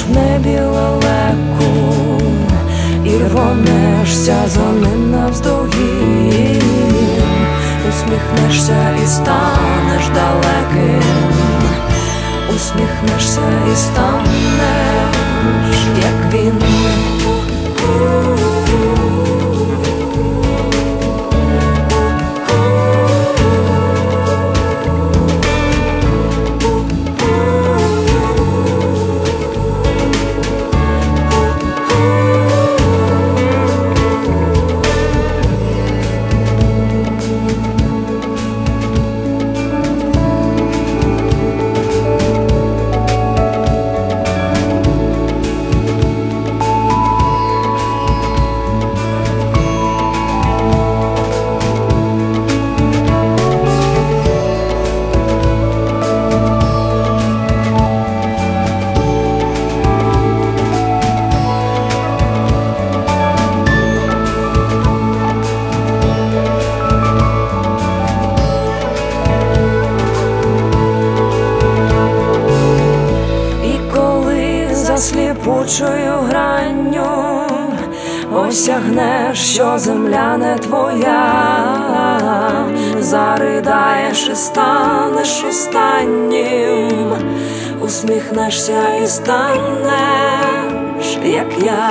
небі лелеку, і рвонешся за ним навздогін, усміхнешся і станеш далеким, усміхнешся і станеш, сліпучою гранню осягнеш, що земля не твоя, заридаєш і станеш останнім, усміхнешся і станеш, як я.